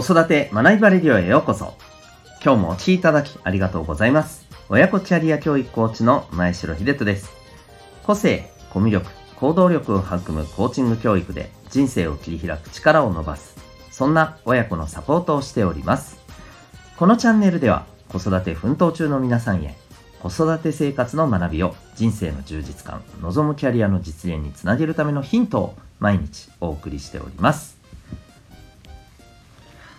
子育て学びバレディオへようこそ。今日もお聴きいただきありがとうございます。親子キャリア教育コーチの前城秀人です。個性、コミュ力、行動力を育むコーチング教育で人生を切り開く力を伸ばす。そんな親子のサポートをしております。このチャンネルでは子育て奮闘中の皆さんへ子育て生活の学びを人生の充実感、望むキャリアの実現につなげるためのヒントを毎日お送りしております。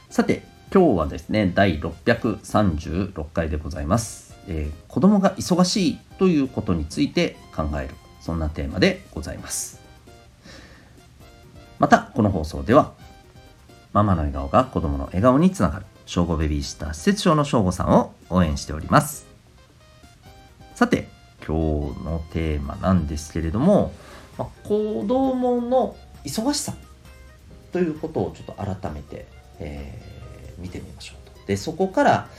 さて、今日はですね、第636回でございます。えー子供が忙しいということについて考える、そんなテーマでございます。また、この放送では、ママの笑顔が子供の笑顔につながる、正午ベビーシッター施設長の正午さんを応援しております。さて、今日のテーマなんですけれども、まあ、子供の忙しさということをちょっと改めて、えー見てみましょうと。で、そこから、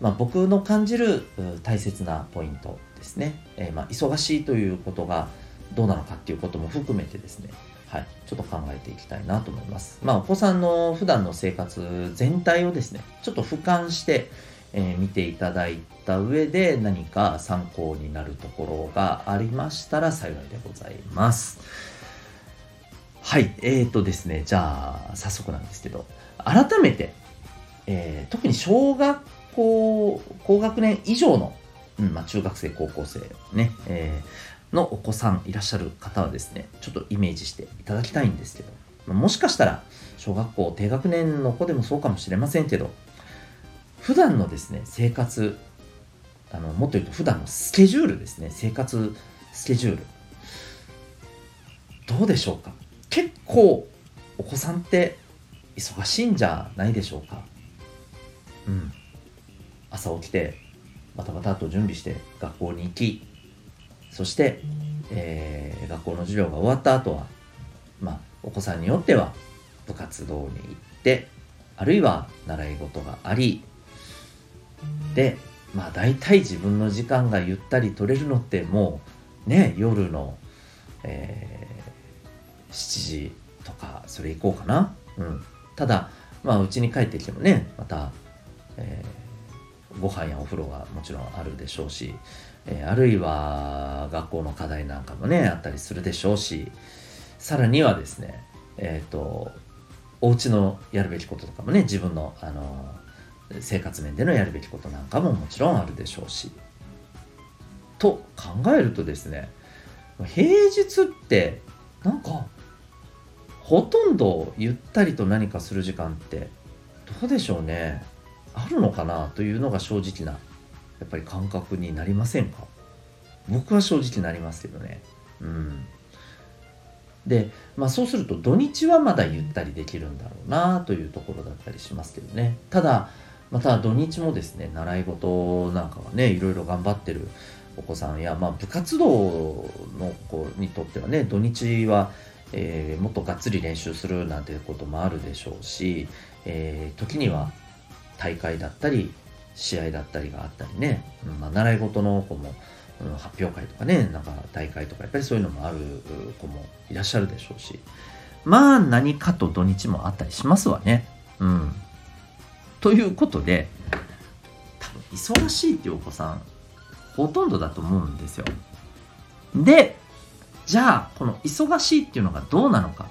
まあ、僕の感じる大切なポイントですね、えーまあ、忙しいということがどうなのかっていうことも含めてですね、はい、ちょっと考えていきたいなと思います。まあ、お子さんの普段の生活全体をですね、ちょっと俯瞰して、えー見ていただいた上で何か参考になるところがありましたら幸いでございます。はい、えーとですね、じゃあ早速なんですけど、改めて、えー特に小学校、高学年以上の、うんまあ、中学生、高校生ね、えーのお子さんいらっしゃる方はですね、ちょっとイメージしていただきたいんですけど、もしかしたら小学校低学年の子でもそうかもしれませんけど、普段のですね、生活、あの、もっと言うと普段のスケジュールですね、生活スケジュール。どうでしょうか？結構お子さんって忙しいんじゃないでしょうかうん。朝起きて、バタバタと準備して学校に行き、そして、えー学校の授業が終わった後は、まあ、お子さんによっては部活動に行って、あるいは習い事があり、で、まあ大体自分の時間がゆったり取れるのってもうね、夜の、えー7時とかそれ以降かな。うん。ただ、まあうちに帰ってきてもね、また、えーご飯やお風呂がもちろんあるでしょうし、えーあるいは学校の課題なんかもね、あったりするでしょうし、さらにはですね、えっ、と、お家のやるべきこととかもね、自分の、あの、生活面でのやるべきことなんかももちろんあるでしょうし。と考えるとですね、平日って、なんか、ほとんどゆったりと何かする時間って、どうでしょうね。あるのかなというのが正直な、やっぱり感覚になりませんか？僕は正直なりますけどね。うん。で、まあそうすると土日はまだゆったりできるんだろうなというところだったりしますけどね。ただ、また土日もですね、習い事なんかはね、いろいろ頑張ってるお子さんや、まあ部活動の子にとってはね、土日は、えーもっとがっつり練習するなんてこともあるでしょうし、えー時には大会だったり、試合だったりがあったりね、まあ、習い事の子も、発表会とかね、なんか大会とか、やっぱりそういうのもある子もいらっしゃるでしょうし、まあ何かと土日もあったりしますわね。うん。ということで、多分忙しいっていうお子さん、ほとんどだと思うんですよ。で、じゃあ、この忙しいっていうのがどうなのか。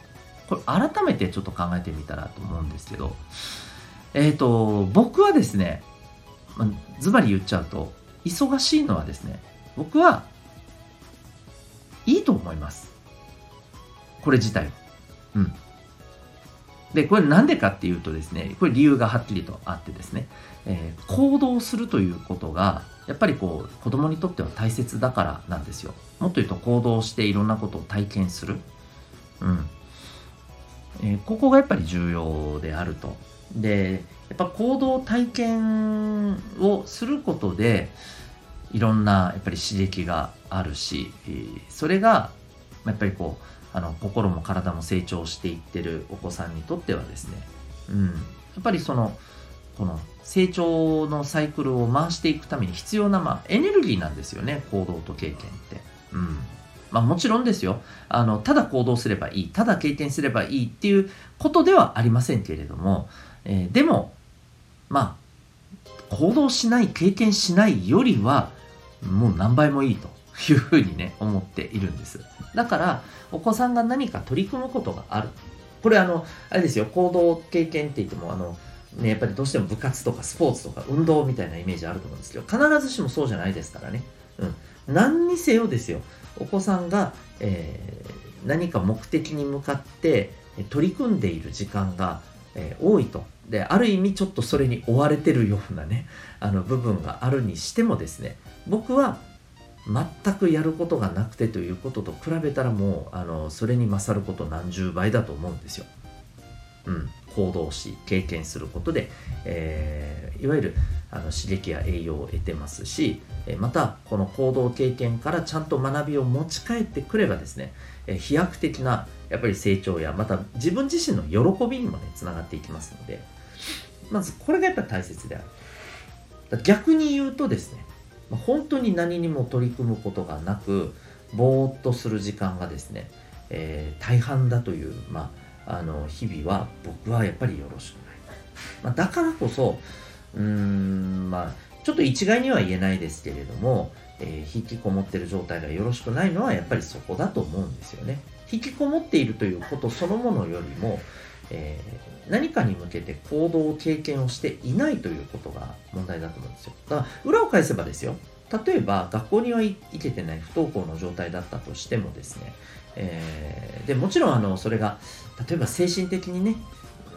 これ改めてちょっと考えてみたらと思うんですけど、えっ、と、僕はですね、まズバリ言っちゃうと、忙しいのはですね、僕は、いいと思います。これ自体は。うん。で、これなんでかっていうとですね、これ理由がはっきりとあってですね、えー行動するということが、やっぱりこう、子供にとっては大切だからなんですよ。もっと言うと行動していろんなことを体験する。うん。えーここがやっぱり重要であると。で、やっぱ行動体験をすることで、いろんなやっぱり刺激があるし、えそれがやっぱりこうあの心も体も成長していってるお子さんにとってはですね、うん、やっぱりそのこの成長のサイクルを回していくために必要な、まあ、エネルギーなんですよね行動と経験って。うん。まあ、もちろんですよ。あのただ行動すればいいただ経験すればいいっていうことではありませんけれども、えー、でもまあ行動しない経験しないよりはもう何倍もいいというふうにね思っているんです。だからお子さんが何か取り組むことがある。これあのあれですよ行動経験って言ってもあのね、やっぱりどうしても部活とかスポーツとか運動みたいなイメージあると思うんですけど、必ずしもそうじゃないですからね。うん。何にせよですよ。お子さんが、えー、何か目的に向かって取り組んでいる時間が、えー、多いと。で、ある意味ちょっとそれに追われてるようなね、あの部分があるにしてもですね、僕は全くやることがなくてということと比べたらもう、あの、それに勝ること何十倍だと思うんですよ。うん。行動し経験することで、えー、いわゆるあの刺激や栄養を得てますしまたこの行動経験からちゃんと学びを持ち帰ってくればですね飛躍的なやっぱり成長やまた自分自身の喜びにもねつながっていきますのでまずこれがやっぱり大切である逆に言うとですね本当に何にも取り組むことがなくぼーっとする時間がですね、えー、大半だというまああの日々は僕はやっぱりよろしくない、まあ、だからこそうんまあちょっと一概には言えないですけれども、えー、引きこもってる状態がよろしくないのはやっぱりそこだと思うんですよね。引きこもっているということそのものよりも、えー、何かに向けて行動を経験をしていないということが問題だと思うんですよ。だから裏を返せばですよ。例えば学校には行けてない不登校の状態だったとしてもですね、えー、でもちろんあのそれが例えば精神的にね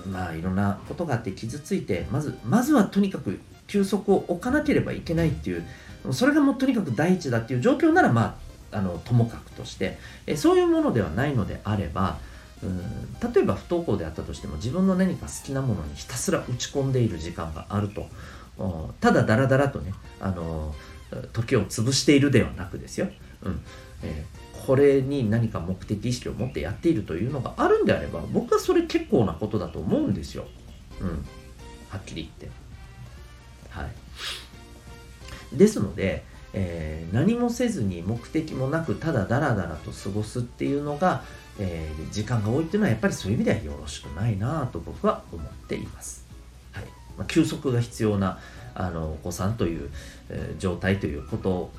まあいろんなことがあって傷ついてまずまずはとにかく休息を置かなければいけないっていうそれがもうとにかく第一だっていう状況ならまああのともかくとして、えそういうものではないのであればうん例えば不登校であったとしても自分の何か好きなものにひたすら打ち込んでいる時間があるとただだらだらとねあの時を潰しているではなくですよ、うんえーこれに何か目的意識を持ってやっているというのがあるんであれば僕はそれ結構なことだと思うんですよ。うん。はっきり言って。はい。ですので、えー、何もせずに目的もなくただダラダラと過ごすっていうのが、えー、時間が多いっていうのはやっぱりそういう意味ではよろしくないなと僕は思っています。はいまあ、休息が必要なあのお子さんという、えー、状態ということ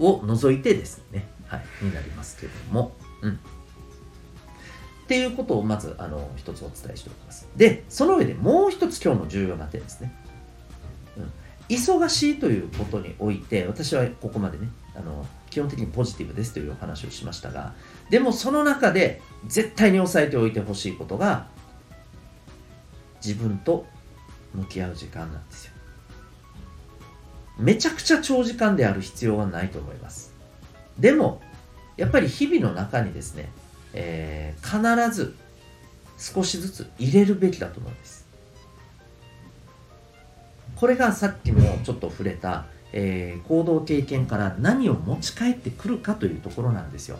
を除いてですね、はい、になりますけども、うん。っていうことをまず、あの、一つお伝えしておきます。で、その上でもう一つ今日の重要な点ですね。うん。忙しいということにおいて、私はここまでね、あの、基本的にポジティブですというお話をしましたが、でもその中で絶対に押さえておいてほしいことが、自分と向き合う時間なんですよ。めちゃくちゃ長時間である必要はないと思います。でも、やっぱり日々の中にですね、えー、必ず少しずつ入れるべきだと思うんです。これがさっきもちょっと触れた、えー、行動経験から何を持ち帰ってくるかというところなんですよ。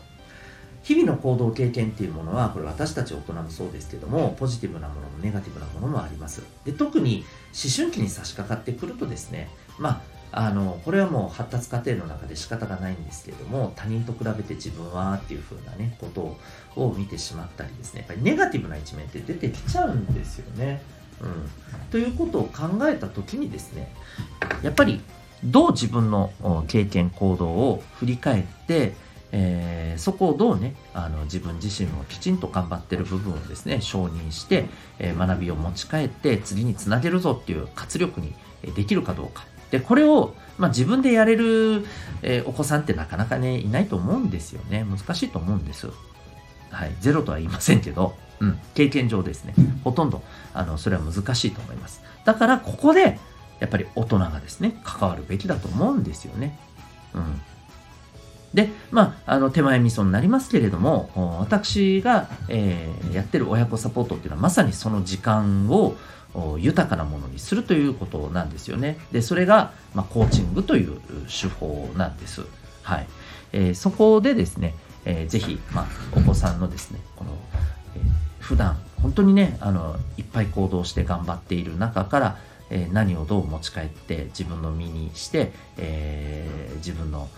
日々の行動経験っていうものは、これ私たち大人もそうですけども、ポジティブなものもネガティブなものもあります。で、特に思春期に差し掛かってくるとですね、まあ、あのこれはもう発達過程の中で仕方がないんですけれども他人と比べて自分はっていう風なねことを見てしまったりですねやっぱりネガティブな一面って出てきちゃうんですよね。うん、ということを考えた時にですねやっぱりどう自分の経験行動を振り返って、えー、そこをどうねあの自分自身もきちんと頑張ってる部分をですね承認して、えー、学びを持ち帰って次につなげるぞっていう活力にできるかどうかで、これを、まあ、自分でやれる、えー、お子さんってなかなかね、いないと思うんですよね。難しいと思うんです。はい。ゼロとは言いませんけど、うん。経験上ですね。ほとんど、あの、それは難しいと思います。だから、ここで、やっぱり大人がですね、関わるべきだと思うんですよね。うん。で、まあ、あの、手前味噌になりますけれども、私が、えー、やってる親子サポートっていうのは、まさにその時間を、豊かなものにするということなんですよね。で、それが、まあ、コーチングという手法なんです。はい。えー、そこでですね、えー、ぜひ、まあ、お子さんのですね、この、えー、普段、本当にね、あの、いっぱい行動して頑張っている中から、えー、何をどう持ち帰って自分の身にして、えー、自分の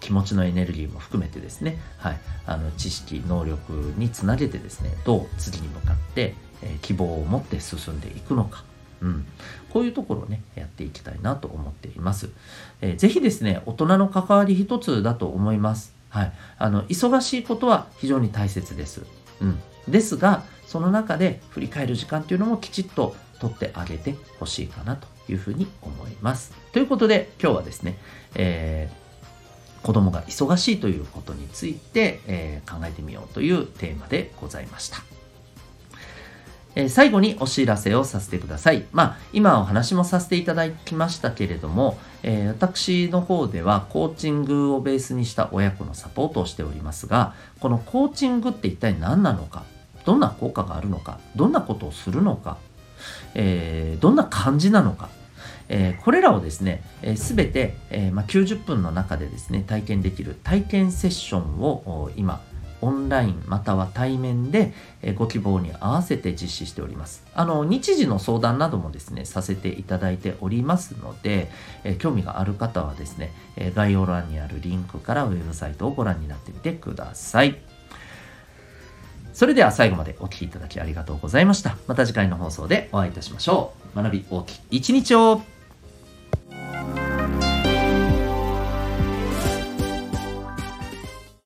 気持ちのエネルギーも含めてですね、はい、あの知識能力につなげてですねどう次に向かってえ希望を持って進んでいくのか、うん、こういうところをねやっていきたいなと思っています、えー、ぜひですね大人の関わり一つだと思います。はい。あの忙しいことは非常に大切です、うん、ですがその中で振り返る時間っていうのもきちっと取ってあげてほしいかなというふうに思います。ということで今日はですね、えー子供が忙しいということについて、えー、考えてみようというテーマでございました。え最後にお知らせをさせてください。まあ、今お話もさせていただきましたけれども、えー、私の方ではコーチングをベースにした親子のサポートをしておりますが、このコーチングって一体何なのか、どんな効果があるのか、どんなことをするのか、えー、どんな感じなのか、えー、これらをですね、す、えー、べ、て、えまあ、90分の中でですね、体験できる体験セッションを今、オンラインまたは対面でご希望に合わせて実施しております。あの、日時の相談などもですね、させていただいておりますので、え興味がある方はですね、概要欄にあるリンクからウェブサイトをご覧になってみてください。それでは最後までお聴きいただきありがとうございました。また次回の放送でお会いいたしましょう。学び大きい一日を